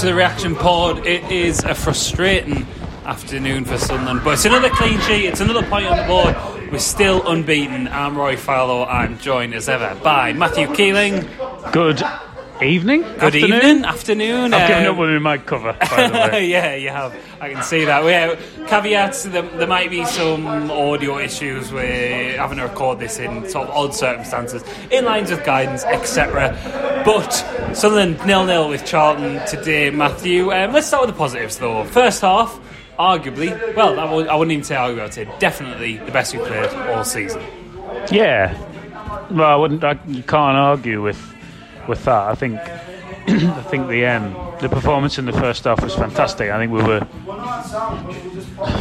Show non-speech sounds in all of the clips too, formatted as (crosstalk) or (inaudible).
To the reaction pod. It is a frustrating afternoon for Sunderland, but it's another clean sheet. It's another point on the board. We're still unbeaten. I'm Rory Fallow. I'm joined as ever by Matthew Keeling. Good evening. Good afternoon. evening, afternoon. I've given Um, up with my mic cover, by the way. (laughs) yeah, you have. I can see that. Yeah, caveats: there, there might be some audio issues. We're having to record this in sort of odd circumstances, in lines with guidance, etc. But Sunderland nil nil with Charlton today. Matthew, um, let's start with the positives though. First half, arguably, well, I wouldn't even say arguably. I'd say definitely the best we played all season. yeah. Well, I wouldn't. I, you can't argue with with that. I think. (clears throat) I think the um, the performance in the first half was fantastic. I think we were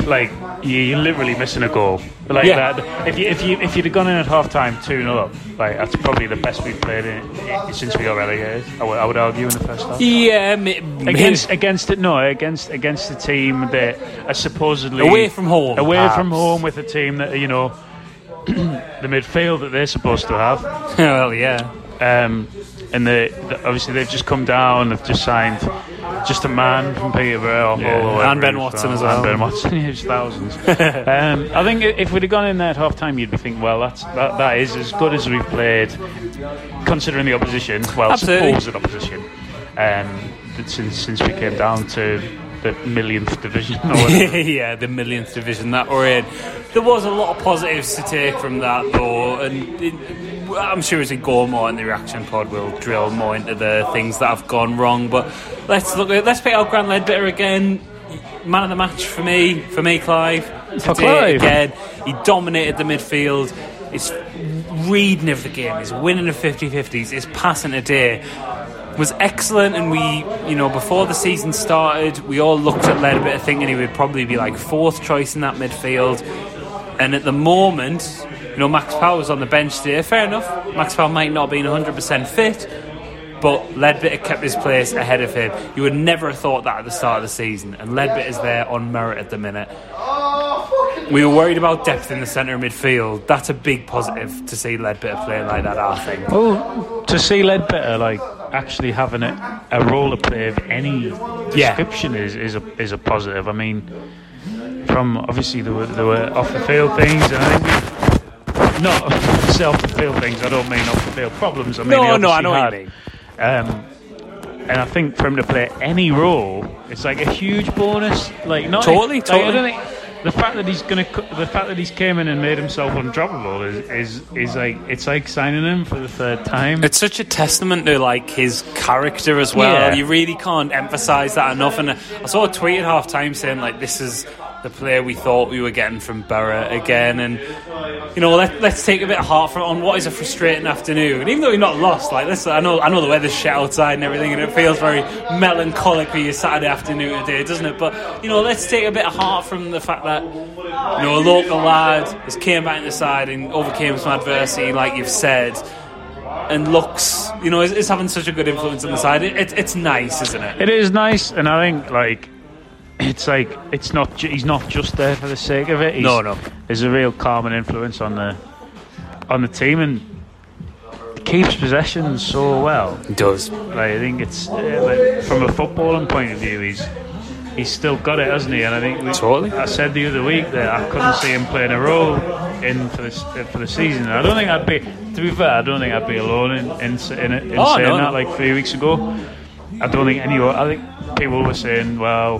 like you- you're literally missing a goal. Like Yeah. that. If you if you if you'd have gone in at half time two 0 up, like that's probably the best we've played in, in, since we got relegated. I would, I would argue in the first half. Yeah, mi- against against it no against against the team that are supposedly Away from home, away perhaps. from home with a team that you know (clears throat) the midfield that they're supposed to have (laughs) well, yeah. um, and they, the, obviously they've just come down they've just signed just a man from Peterborough or Yeah, and Ben Watson as well. and Ben Watson (laughs) he's thousands (laughs) um, I think if we'd have gone in there at half time you'd be thinking well that's that, that is as good as we've played considering the opposition well Absolutely. supposed opposition um, since, since we came down to the millionth division (laughs) yeah, the millionth division that we're in. There was a lot of positives to take from that, though, and it, I'm sure as we go more in the reaction pod, we'll drill more into the things that have gone wrong. But let's look at let's pick out Grant Leadbitter again. Man of the match for me, for me, Clive. For Clive. again, he dominated the midfield. His reading of the game, his winning of 50-50s, his passing today was excellent and we you know before the season started we all looked at Leadbitter thinking he would probably be like fourth choice in that midfield and at the moment you know Max was on the bench today fair enough. Max Power might not have been 100% fit but Leadbitter kept his place ahead of him. You would never have thought that at the start of the season and Leadbitter's there on merit at the minute. We were worried about depth in the centre of midfield. That's a big positive to see Leadbitter playing like that I think. Well, to see Leadbitter like actually having a, a role to play of any Yeah. description is is a is a positive. I mean, from obviously there were there were off the field things, and I think not self the field things. I don't mean off the field problems. I mean No, no, I know what you mean. Um, and I think for him to play any role, it's like a huge bonus. Like not Totally, like, totally. think the fact that he's gonna, the fact that he's came in and made himself undroppable is, is is like it's like signing him for the third time. It's such a testament to like his character as well. Yeah. You really can't emphasize that enough. And I saw a tweet at half time saying like this is the player we thought we were getting from Borough again. And you know, let, let's take a bit of heart from on what is a frustrating afternoon. Even though we're not lost, like listen, I know I know the weather's shit outside and everything, and it feels very melancholic for your Saturday afternoon today, doesn't it? But you know, let's take a bit of heart from the fact that you know a local lad has came back in the side and overcame some adversity, like you've said and looks, you know, is, is having such a good influence on the side. It, it, it's nice, isn't it? It is nice, and I think like it's like it's not ju- he's not just there for the sake of it. He's, No, no. There's a real calming influence on the on the team, and keeps possession so well. It does. Like, I think it's uh, like, from a footballing point of view, he's he's still got it, hasn't he? And I think we, Totally. I said the other week that I couldn't see him playing a role in for this uh, for the season. I don't think I'd be. To be fair, I don't think I'd be alone in in, in, in Oh, saying no, that. Like three weeks ago, I don't think anyone. I think people were saying, "Well,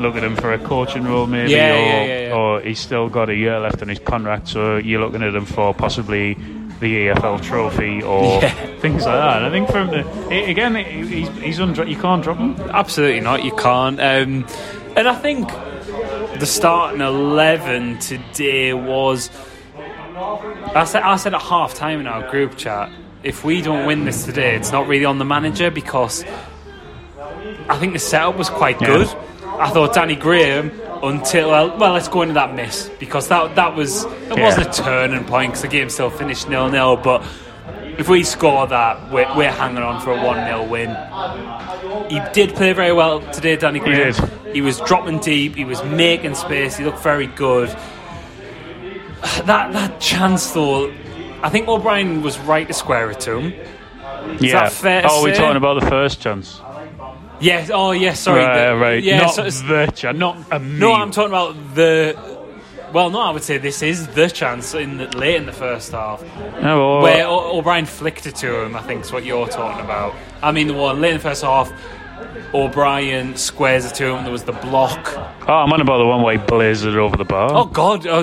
look at him for a coaching role, maybe, Yeah, or, yeah, yeah, or he's still got a year left on his contract, so you're looking at him for possibly." The EFL trophy or (laughs) Yeah. things like that. I think from the again, he's he's undro- you can't drop him. Absolutely not. You can't. Um, and I think the starting eleven today was. I said, I said at half time in our group chat, if we don't win this today, it's not really on the manager because I think the setup was quite Yeah. good. I thought Danny Graham until well, well, let's go into that miss because that that was it Yeah. wasn't a turning point because the game still finished nil nil. But if we score that, we're, we're hanging on for a one 0 win. He did play very well today, Danny Graham. did. He was dropping deep. He was making space. He looked very good. That that chance though, I think O'Brien was right to square it to him. yeah. that fair to oh, we're say? talking about the first chance. Yes. Oh, yes. Sorry. right, the- right. Yeah. not so it's- the chance. Not a no. I'm talking about the. Well, no, I would say this is the chance in the, late in the first half Oh, well, where o- O'Brien flicked it to him. I think is what you're talking about. I mean, the one late in the first half, O'Brien squares it to him. There was the block. oh, I'm on about the one where he blazed it over the bar. Oh God! Oh,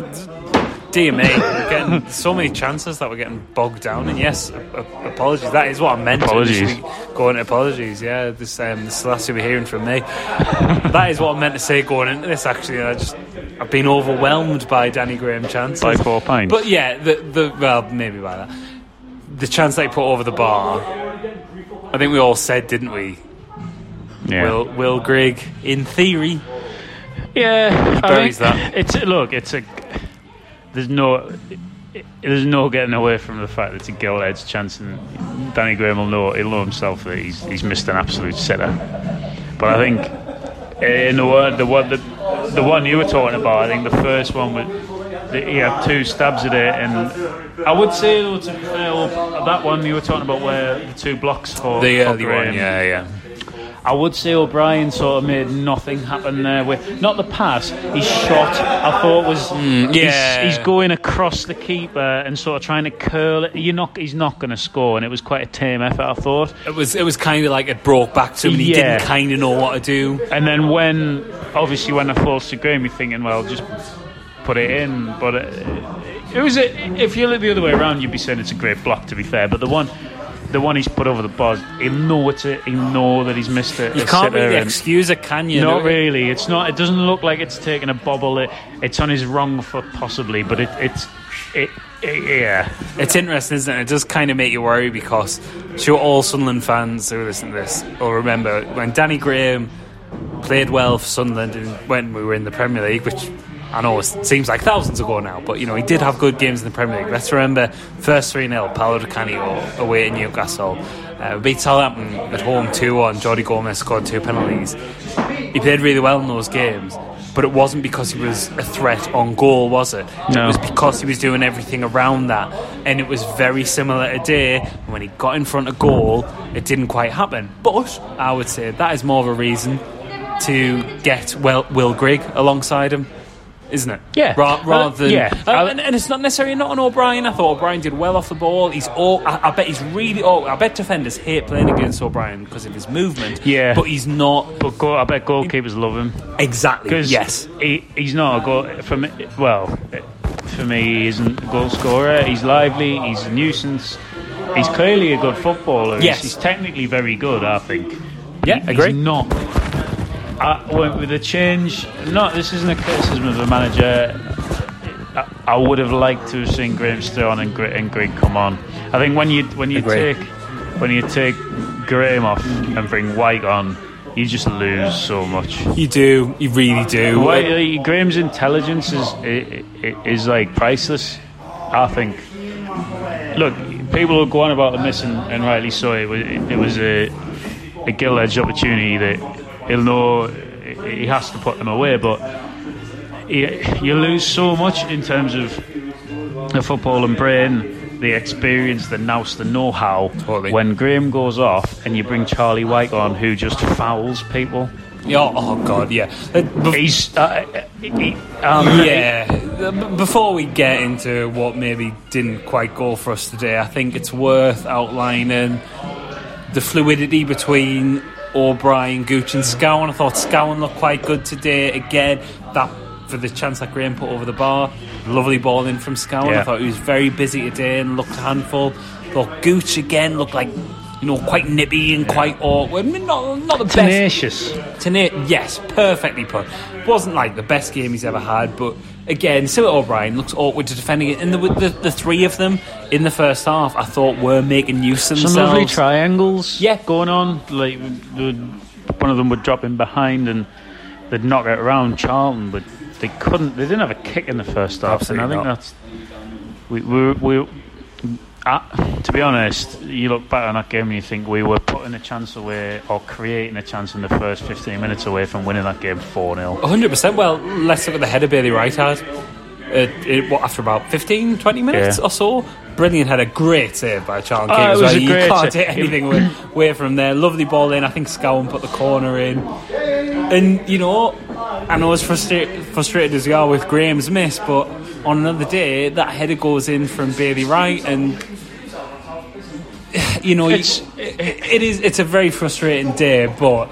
dear me, we're getting so many chances that we're getting bogged down. And yes, apologies. That is what I meant. to Apologies. initially Go into apologies. Yeah, this um, this is the last you'll be hearing from me. (laughs) that is what I meant to say going into this. Actually, I just I've been overwhelmed by Danny Graham chances. By four pints. But yeah, the the well maybe by that. The chance they put over the bar. I think we all said, didn't we? yeah. Will Will Grigg, in theory, yeah. I that. It's look. It's a. There's no. There's no getting away from the fact that it's a gilt edged chance, and Danny Graham will know. He'll know himself that he's he's missed an absolute sitter. But I think eh, in the one the one the, the one you were talking about, I think the first one was that he had two stabs at it, and I would say though, to be fair, that one you were talking about where the two blocks for the uh, for early one, yeah, yeah. I would say O'Brien sort of made nothing happen there with not the pass. His shot, I thought was Mm, yeah. he's, he's going across the keeper and sort of trying to curl it. You're not, he's not going to score, and it was quite a tame effort. I thought. It was it was kind of like it broke back to him. and He Yeah. didn't kind of know what to do. And then when obviously when it falls to Graham, you're thinking, well, just put it in. But it, it was a, if you look the other way around, you'd be saying it's a great block. To be fair, but the one. The one he's put over the bar, he'll know it's a, he'll know that he's missed it. You can't really excuse it, can you? Not No- really. It's not. It doesn't look like it's taking a bobble. It, it's on his wrong foot, possibly, but it, it's. It, it, yeah. It's interesting, isn't it? It does kind of make you worry because, sure, all Sunderland fans who listen to this will remember when Danny Graham played well for Sunderland and when we were in the Premier League, which I know it seems like thousands ago now, but you know, he did have good games in the Premier League. Let's remember first 3 0, Paolo Di Canio away at Newcastle. Uh, beat Southampton at home 2 1. Jordi Gomez scored two penalties. He played really well in those games, but it wasn't because he was a threat on goal, was it? No. It was because he was doing everything around that. And it was very similar a today. When he got in front of goal, it didn't quite happen. But I would say that is more of a reason to get well, Will Grigg alongside him. Isn't it? Yeah. Ra- rather than. Uh, yeah. Uh, and, and it's not necessarily not on O'Brien. I thought O'Brien did well off the ball. He's all. I, I bet he's really. Oh, I bet defenders hate playing against O'Brien because of his movement. Yeah. But he's not. But go, I bet goalkeepers love him Exactly. because Yes. he, he's not a goal. For me, well, for me, he isn't a goal scorer. He's lively. He's a nuisance. He's clearly a good footballer. He's- Yes. He's, technically very good. I think. Yeah, He's agree. not. I went with the change. Not this isn't a criticism of the manager. I, I would have liked to have seen Graham stay on and, and Grigg come on. I think when you when you Agree. take when you take Graham off and bring Wyke on, you just lose so much. You do. You really do. Wyke, uh, Graham's intelligence is is like priceless. I think. Look, people will go on about the miss, and, and rightly so. It was it was a a gilt edged opportunity that he'll know he has to put them away, but you, you lose so much in terms of the football and brain, the experience, the nous, the know-how. Totally. When Graham goes off and you bring Charlie Wyke on, who just fouls people, Yeah, oh, oh god, yeah. Uh, He's uh, he, um, yeah. Uh, Before we get into what maybe didn't quite go for us today, I think it's worth outlining the fluidity between O'Brien, Gooch, and Scowen. I thought Scowen looked quite good today. Again, that for the chance that Graham put over the bar, lovely ball in from Scowen. I thought he was very busy today and looked a handful. Thought Gooch again looked like. You know, quite nippy and quite awkward. I mean, not, not the best. tenacious. Yes, perfectly put. Wasn't like the best game he's ever had, but again, Stuart O'Brien looks awkward to defending it. And the, the the three of them in the first half, I thought were making use of Some themselves. lovely triangles Yeah. going on. Like one of them would drop in behind and they'd knock it around Charlton, but they couldn't. They didn't have a kick in the first half, and I think not. that's we we. we uh, to be honest, you look back on that game and you think we were putting a chance away or creating a chance in the first 15 minutes away from winning that game 4 0. 100%. Well, let's look at the header Bailey Wright had. It, it, what, after about 15, 20 minutes Yeah. or so. Brilliant had a great save by Charlton Oh, King as well. You can't take anything away, away from there. Lovely ball in. I think Scowen put the corner in. And, you know, I know it's frustrated, frustrated as we are with Graham's miss, but on another day, that header goes in from Bailey Wright and. (sighs) You know, It's- it, it is. It's a very frustrating day, but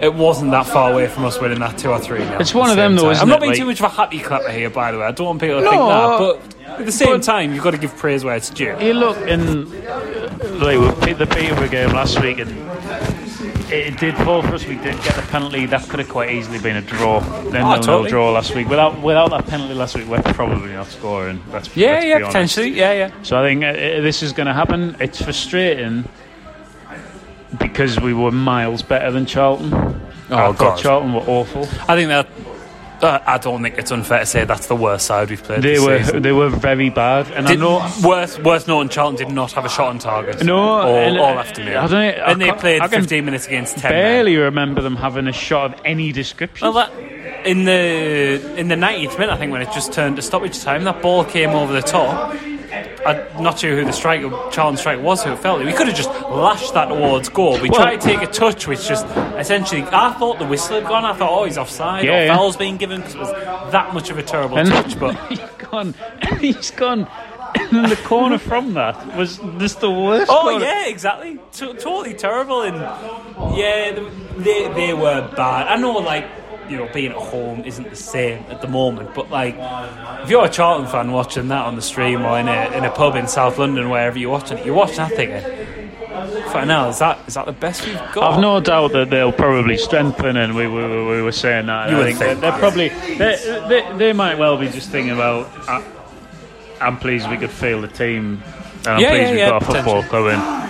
it wasn't that far away from us winning that two or three. Now, It's one of them, though, isn't I'm not being Like- too much of a happy clapper here, by the way. I don't want people to No, think that, uh, but at the same time, you've got to give praise where it's due. You look in like we beat the Peterborough game last week, and it did fall for us. We did get the penalty. That could have quite easily been a draw. Then Oh, no totally. draw last week. Without without that penalty last week, we're probably not scoring. Let's, Yeah, let's yeah, potentially, yeah, yeah. So I think uh, uh, this is going to happen. It's frustrating because we were miles better than Charlton. Oh, I God. Charlton were awful. I think that. Uh, I don't think it's unfair to say that's the worst side we've played. They were season. they were very bad, and I Did, know worth worth noting, Charlton did not have a shot on target. No, all, all afternoon. I don't I and they played I 15 minutes against 10. men. barely remember them having a shot of any description. Well, that in the in the 90th minute, I think when it just turned to stoppage time, that ball came over the top. I'm not sure who the striker, Charlton striker was, who it felt. We could have just lashed that towards goal. We Well- tried to take a touch, which just essentially, I thought the whistle had gone. I thought, oh, he's offside, Yeah, or yeah. foul's being given because it was that much of a terrible and touch. But (laughs) he's gone. (laughs) He's gone. And the corner from that was just the worst. Oh corner. yeah, exactly. T- totally terrible, and yeah, they they were bad. I know, like you know, being at home isn't the same at the moment, but like if you're a Charlton fan watching that on the stream or in a in a pub in South London, wherever you're watching it, you're watching that thing. "For now, is that is that the best we've got?" I've no doubt that they'll probably strengthen, and we, we, we we were saying that. You I think, think, that they're probably they, they, they might well be just thinking about. Uh, I'm pleased we could feel the team, and I'm Yeah, pleased yeah, we've yeah, got a football club in.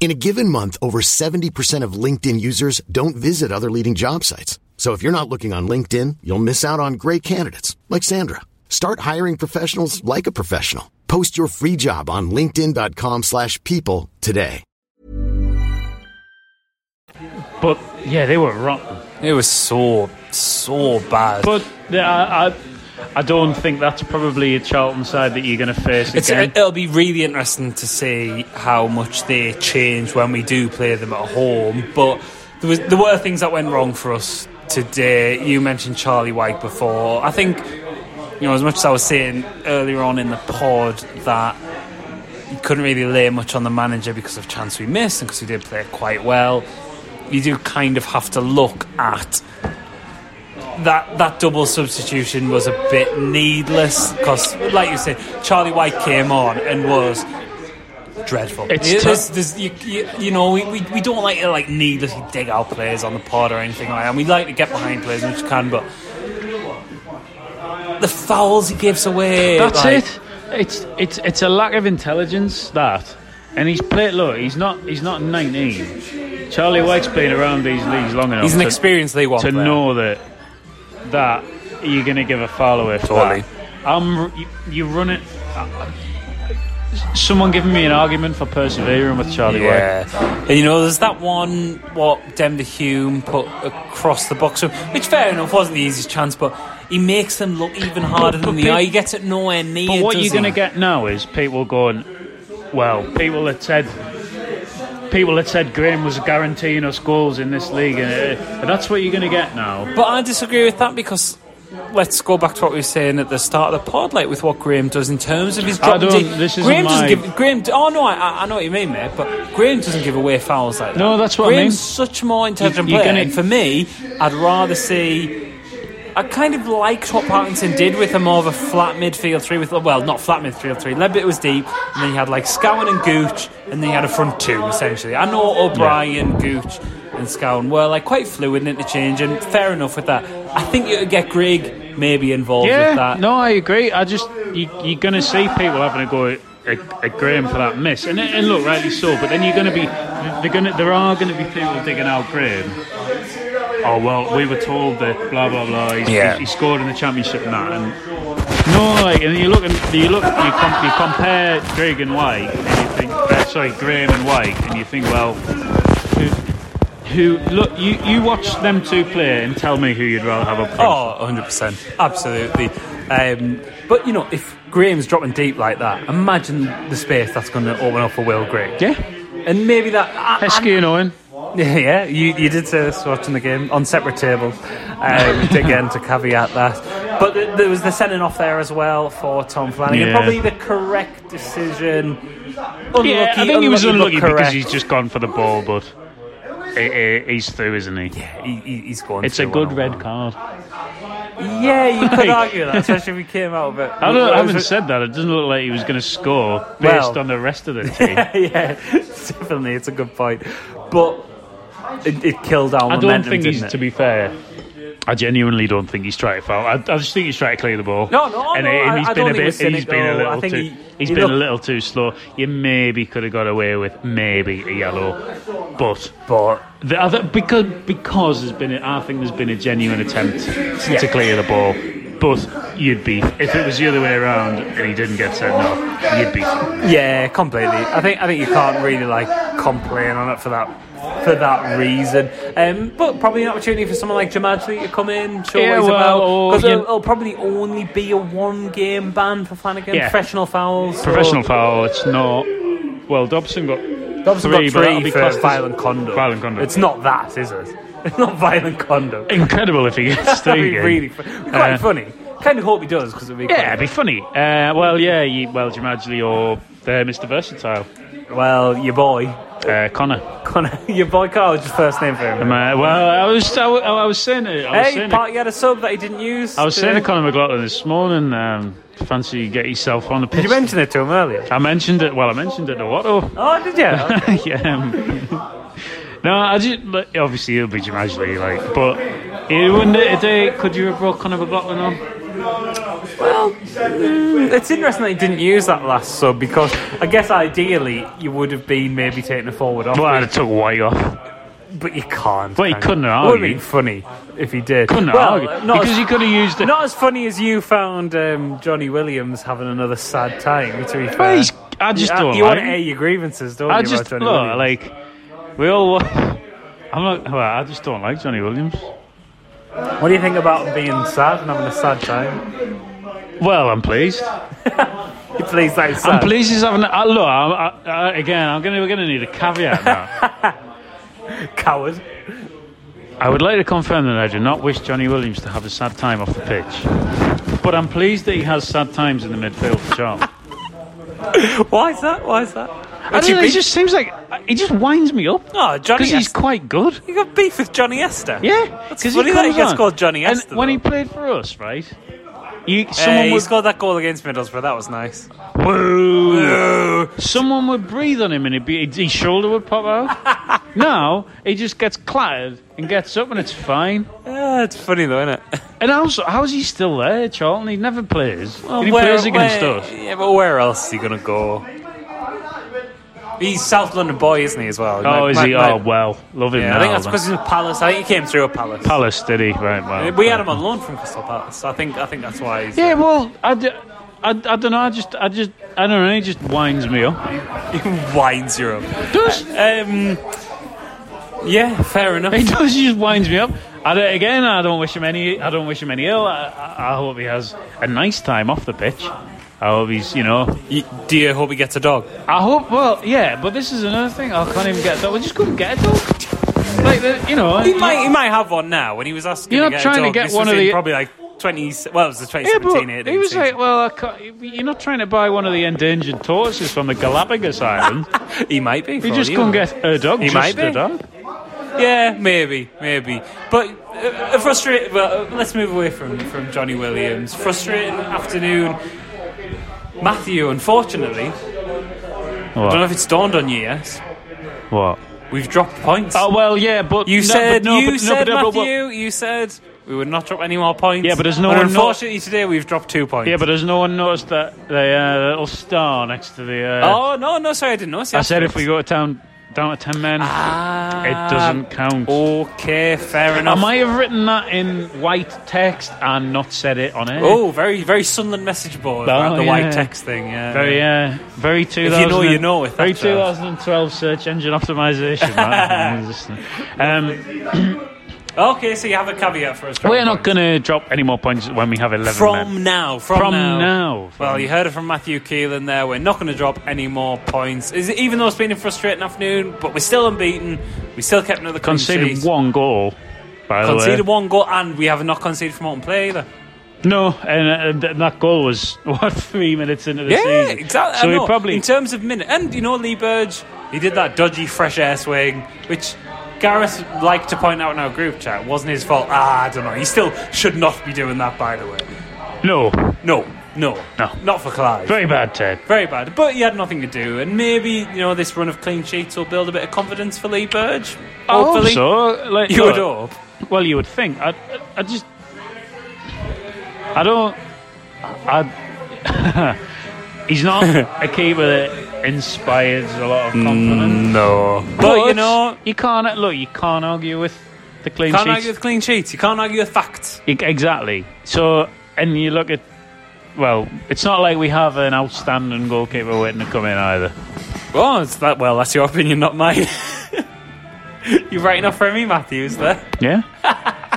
In a given month, over 70% of LinkedIn users don't visit other leading job sites. So if you're not looking on LinkedIn, you'll miss out on great candidates like Sandra. Start hiring professionals like a professional. Post your free job on linkedin.com/people slash people today. But yeah, they were rotten. it was so so bad. But yeah, I, I, I don't think that's probably a Charlton side that you're going to face It's, again. it'll be really interesting to see how much they change when we do play them at home. But there, was, there were things that went wrong for us today. You mentioned Charlie Wyke before. I think, you know, as much as I was saying earlier on in the pod that you couldn't really lay much on the manager because of chance we missed and because he did play quite well, you do kind of have to look at that that double substitution was a bit needless because, like you said, Charlie Wyke came on and was dreadful. It's Yeah, there's- there's- you, you, you know, we, we, we don't like to like needlessly dig out players on the pod or anything like that. And we like to get behind players as much as we can, but the fouls he gives away. That's like, it. It's it's it's a lack of intelligence that, and he's played. Look, he's not. He's not 19. Charlie Wyke's been around these leagues long enough. He's an to, experienced League One to player. know that that you're going to give a foul away. For Totally. that. I'm. You, you run it. Uh, someone giving me an argument for persevering with Charlie Wyke. Yeah, and you know, there's that one what Denver Hume put across the box, which fair enough wasn't the easiest chance, but he makes them look even harder but than they are. He gets it nowhere near. But what you're going to get now is people going, well, people that said, people that said Graham was guaranteeing us goals in this league, and, uh, and that's what you're going to get now. But I disagree with that because let's go back to what we were saying at the start of the pod, like with what Graham does in terms of his I drop. don't- deep. this isn't Graham doesn't give Graham. Oh no, I, I know what you mean, mate. But Graham doesn't give away fouls like that. No, that's what I mean. such more intelligent You- player, gonna- and for me, I'd rather see. I kind of liked what Parkinson did with a more of a flat midfield three with well, not flat midfield three. Leadbit was deep, and then you had like Scowen and Gooch, and then you had a front two essentially. I know O'Brien, Gooch, and Scowen were like quite fluid in interchange, and. Fair enough with that. I think you could get Grigg maybe involved with that. no, I agree. I just you, you're going to see people having a go at, at, at Graham for that miss, and and look, rightly so. But then you're going to be, they're going to, there are going to be people digging out Graham. Oh well, we were told that blah blah blah. He's, Yeah. he, he scored in the championship and that. And no, like, and you look and you look, you, com- you compare Grigg and Wyke, and you think, uh, sorry, Graham and Wyke, and you think, well, who, who look, you you watch them two play and tell me who you'd rather have up front. Oh, 100%. Absolutely. Um, but, you know, if Graham's dropping deep like that, imagine the space that's going to open up for Will Grigg. yeah, And maybe that. Heskey and Owen. (laughs) Yeah, yeah, you, you did say this watching the game on separate tables. Um, again, to caveat that. But th- there was the sending off there as well for Tom Flanagan. Yeah. Probably the correct decision. Unlucky, Yeah, I think he was unlucky because correct. he's just gone for the ball, but he- he- he's through, isn't he? Yeah, he, he- he's going It's a good red one. card. Yeah, you could (laughs) argue that, especially if he came out of it. I, don't, I haven't said that. It doesn't look like he was going to score based Well- on the rest of the (laughs) team. yeah, definitely, it's a good point. But it, it killed our I don't momentum, think didn't he's, it? to be fair, I genuinely don't think he's trying to foul. I, I just think he's trying to clear the ball. No, no, and, no, and I- he's I been don't a think bit. it was He's been a cynical. I little think too. he- he's he been a little too slow. You maybe could have got away with maybe a yellow, but But The other because because there's been a, I think there's been a genuine attempt to clear the ball, but you'd be if it was the other way around and he didn't get sent off, you'd be yeah, completely. I think I think you can't really like complain on it for that for that reason. Um, but probably an opportunity for someone like Xhemajli to come in, show Yeah, what he's well, about. Because it'll, it'll probably only be a one game ban for Flanagan. Yeah. Professional fouls. so- professional foul. It's not. Well, Dobson got Dobson three, got three be for classed violent conduct. Violent conduct. It's not that, is it? (laughs) It's not violent conduct. incredible if he gets (laughs) That'd three. be really fu- quite Uh, funny. Kind of hope he does because it'd be Yeah, it'd be funny. Uh, well, yeah, you, well, Xhemajli or uh, Mr. Versatile, Well, your boy, uh, Connor. Connor, (laughs) your boy Carl, just first name for him. Um, uh, well, I was I, was- I was saying it. I was Hey, saying part, it. you had a sub that he didn't use. I was today. saying to Conor McLaughlin this morning. Um, fancy you get yourself on the pitch. Did you mention it to him earlier? I mentioned it. Well, I mentioned it to Watto. Oh, did you? (laughs) Okay. yeah. um, (laughs) no, I just like, obviously it'll be Xhemajli, like, but it wouldn't it a day. Could you have brought Conor McLaughlin on? It's interesting that he didn't use that last sub because I guess ideally you would have been maybe taking a forward off, Well, I'd have took White off. but you can't. Well, he can couldn't you? have It would have been funny if he did. Couldn't well, argue not because as, he could have used it. not as funny as you found um, Jonny Williams having another sad time. To be fair, Well, I just you, don't You like want to air your grievances, don't I you? just about look Williams? like we all. (laughs) I'm not. Well, I just don't like Jonny Williams. What do you think about being sad and having a sad time? Well, I'm pleased. (laughs) You pleased that he's sad. I'm pleased he's having. Uh, look, I, I, I, again, I'm gonna we're gonna need a caveat now. (laughs) Coward. I would like to confirm that I do not wish Jonny Williams to have a sad time off the pitch, but I'm pleased that he has sad times in the midfield for Charles. (laughs) Why is that? Why is that? I don't know, he just seems like he just winds me up Oh, Johnny because he's quite good. You got beef with Johnny Esther? Yeah, That's 'cause funny that he comes gets on. called Johnny And Esther, when he played for us, right? You, Hey, someone he would scored that goal against Middlesbrough. That was nice. Whoa. Someone would breathe on him and he'd be, his shoulder would pop out. (laughs) now he just gets clattered and gets up and it's fine. Yeah, it's funny though, isn't it? And also, how is he still there, Charlton? He never plays. And he plays against us. Yeah, but where else is he gonna go? He's South London boy, isn't he, as well? Oh, My- is my- he? my- oh, well, love him Yeah, now. I think that's then. because he's with Palace. I think he came through a Palace. Palace, did he? Right, well. We had him on loan from Crystal Palace. So I think I think that's why he's. Yeah, well, I, d- I, I don't know. I just, I just, I don't know. He just winds me up. (laughs) he winds you up. Does Um, yeah, fair enough. he does? He just winds me up. I don't, again, I don't wish him any. I don't wish him any ill. I, I, I hope he has a nice time off the pitch. I hope he's, you know. You- do you hope he gets a dog? I hope. Well, yeah, but this is another thing. I can't even get a dog. Well, just go and get a dog. Like, the, you know. He might he might have one now. When he was asking, You're to not get trying a to get this one of the- probably like twenty. Well, it was the twenty Yeah, but he was like, well, you're not trying to buy one of the endangered tortoises from the Galapagos Islands. (laughs) he might be. You just and get a dog. He might be. a dog. Yeah, maybe, maybe. But uh, a frustrating. Well, let's move away from from Jonny Williams. Frustrating afternoon. Matthew, unfortunately, I don't know if it's dawned on you yet. What? We've dropped points. Oh well, yeah, but you no, said but no, you but, said but, no, but- Matthew. You said we would not drop any more points. Yeah, but there's no And one- no- Unfortunately, today we've dropped two points. Yeah, but has no one noticed that the uh, little star next to the? Uh, oh no, no, sorry, I didn't notice. I said if we go to town down to ten men, ah, it doesn't count. Okay, fair enough. I might have written that in white text and not said it on air. Oh, very, very Sunderland message board. Oh, about the yeah. white text thing. Yeah, Very, uh, very 2000. you know, you know with Very uh, 2012 search engine optimization. that. (laughs) um, (clears throat) Okay, so you have a caveat for us. we're not going to drop any more points when we have 11 From men. now, from, From now. now. Well, you heard it from Matthew Keeling there. We're not going to drop any more points. Is it, even though it's been a frustrating afternoon, but we're still unbeaten. We still kept another Conceded one goal, by the way. Conceded one goal, and we have not conceded from open play either. No, and uh, that goal was (laughs) what three minutes into the Yeah, season. exactly. So he probably in terms of minute, and you know Lee Burge, he did that dodgy fresh air swing, which Gareth liked to point out in our group chat wasn't his fault. Ah, I don't know. He still should not be doing that, by the way. no, No, no, No. not for Clive. very bad, Ted. Very bad, but he had nothing to do, and maybe you know this run of clean sheets will build a bit of confidence for Lee Burge. I hope Hopefully, so. Like, you would hope. Well, you would think. I, I, I just, I don't. I. (laughs) he's not (laughs) a keeper that inspires a lot of mm, confidence. No, but, you know, you can't look. You can't argue with the clean can't sheets. argue with clean sheets. You can't argue with facts. E- Exactly. So, and you look at. Well, it's not like we have an outstanding goalkeeper waiting to come in either. Oh, it's that. Well, that's your opinion, not mine. (laughs) You're writing off Remi Matthews there. Yeah. (laughs)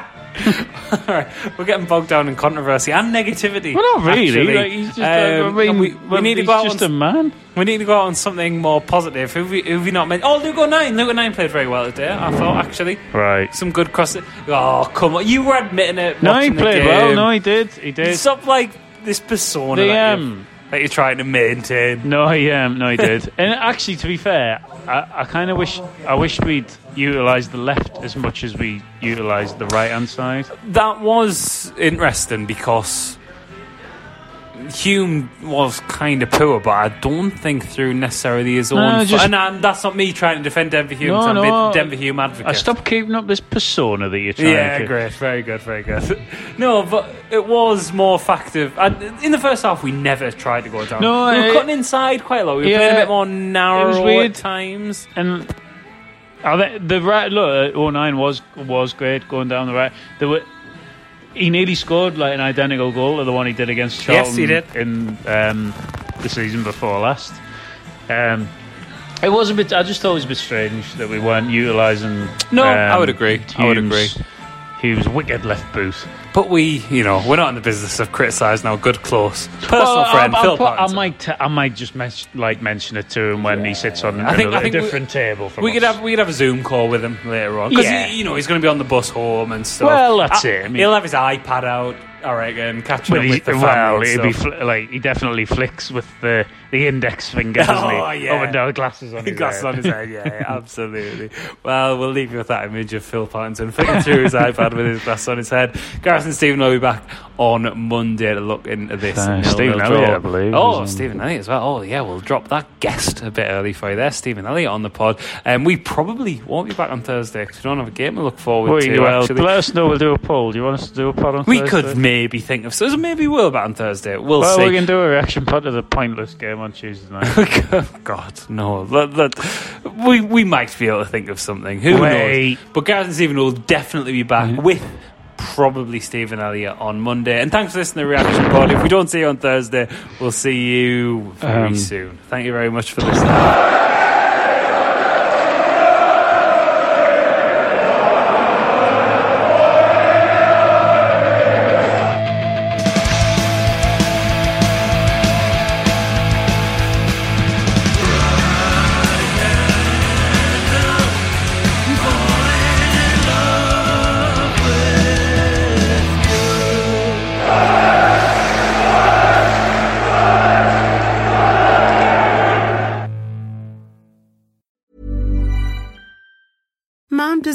(laughs) All right, we're getting bogged down in controversy and negativity. Well, not really. Like, he's just. Um, I mean, we, we need to go out just on a man. We need to go out on something more positive. Who we, who we not meant? Oh, Luke O'Nien. Luke O'Nien played very well today. I thought actually Right. some good cross. Oh come on, you were admitting it. No, he played well. No, he did. He did. Stop like this persona The, um, that you're trying to maintain. No, he um, no, he did. (laughs) and actually, to be fair, I, I kind of wish I wish we'd utilised the left as much as we utilised the right hand side. That was interesting because Hume was kind of poor, but I don't think through necessarily his own. No, just- and, and that's not me trying to defend Denver Hume. No, I'm no. Denver Hume advocate. I stopped keeping up this persona that you're trying Yeah, to. great, very good, very good. (laughs) no, but it was more. And in the first half, we never tried to go down. No, we were it- cutting inside quite a lot. We were Yeah, playing a bit more narrow at times. And I think the right look, uh, O'Nien was was great going down the right. There were. He nearly scored like an identical goal to the one he did against Yes, Charlton he did. in um, the season before last. Um, it was a bit. I just thought it was a bit strange that we weren't utilising. No, um, I would agree. I would Hume's- Hume's wicked left boot. But we, you know, we're not in the business of criticising our good close personal Well, I- friend I, Phil put- I might, t- I might just mes- like mention it to him when he sits on I think- another- I think a we- different table. From we could have we could have a Zoom call with him later on because Yeah. you know he's going to be on the bus home and stuff. Well, that's Uh, it. I mean- he'll have his iPad out. I reckon catching But up he, with the well, family. he'd be fl- like he definitely flicks with the the index finger, doesn't oh, he? Oh, yeah. Up and glasses on (laughs) his Glasses head. on his head, yeah, yeah, (laughs) absolutely. Well, we'll leave you with that image of Phil Parkinson flicking through his (laughs) iPad with his glasses on his head. Gareth and Stephen will be back on Monday to look into this. Uh, Stephen. Elliott, I believe, Oh, Stephen Elliott as well. Oh, yeah, we'll drop that guest a bit early for you there. Stephen Elliott on the pod. And um, we probably won't be back on Thursday because we don't have a game to look forward Well, to. well, actually. let us know. We'll do a poll. Do you want us to do a pod on We Thursday? could maybe think of. So maybe we'll be back on Thursday. We'll well, see. we can do a reaction pod to the pointless game on Tuesday night. (laughs) God, no. That, that, we we might be able to think of something. Who Wait. knows? But Gareth and Stephen will definitely be back with probably Stephen Elliott on Monday. And thanks for listening to Reaction Pod. If we don't see you on Thursday, we'll see you very Um, soon. Thank you very much for listening.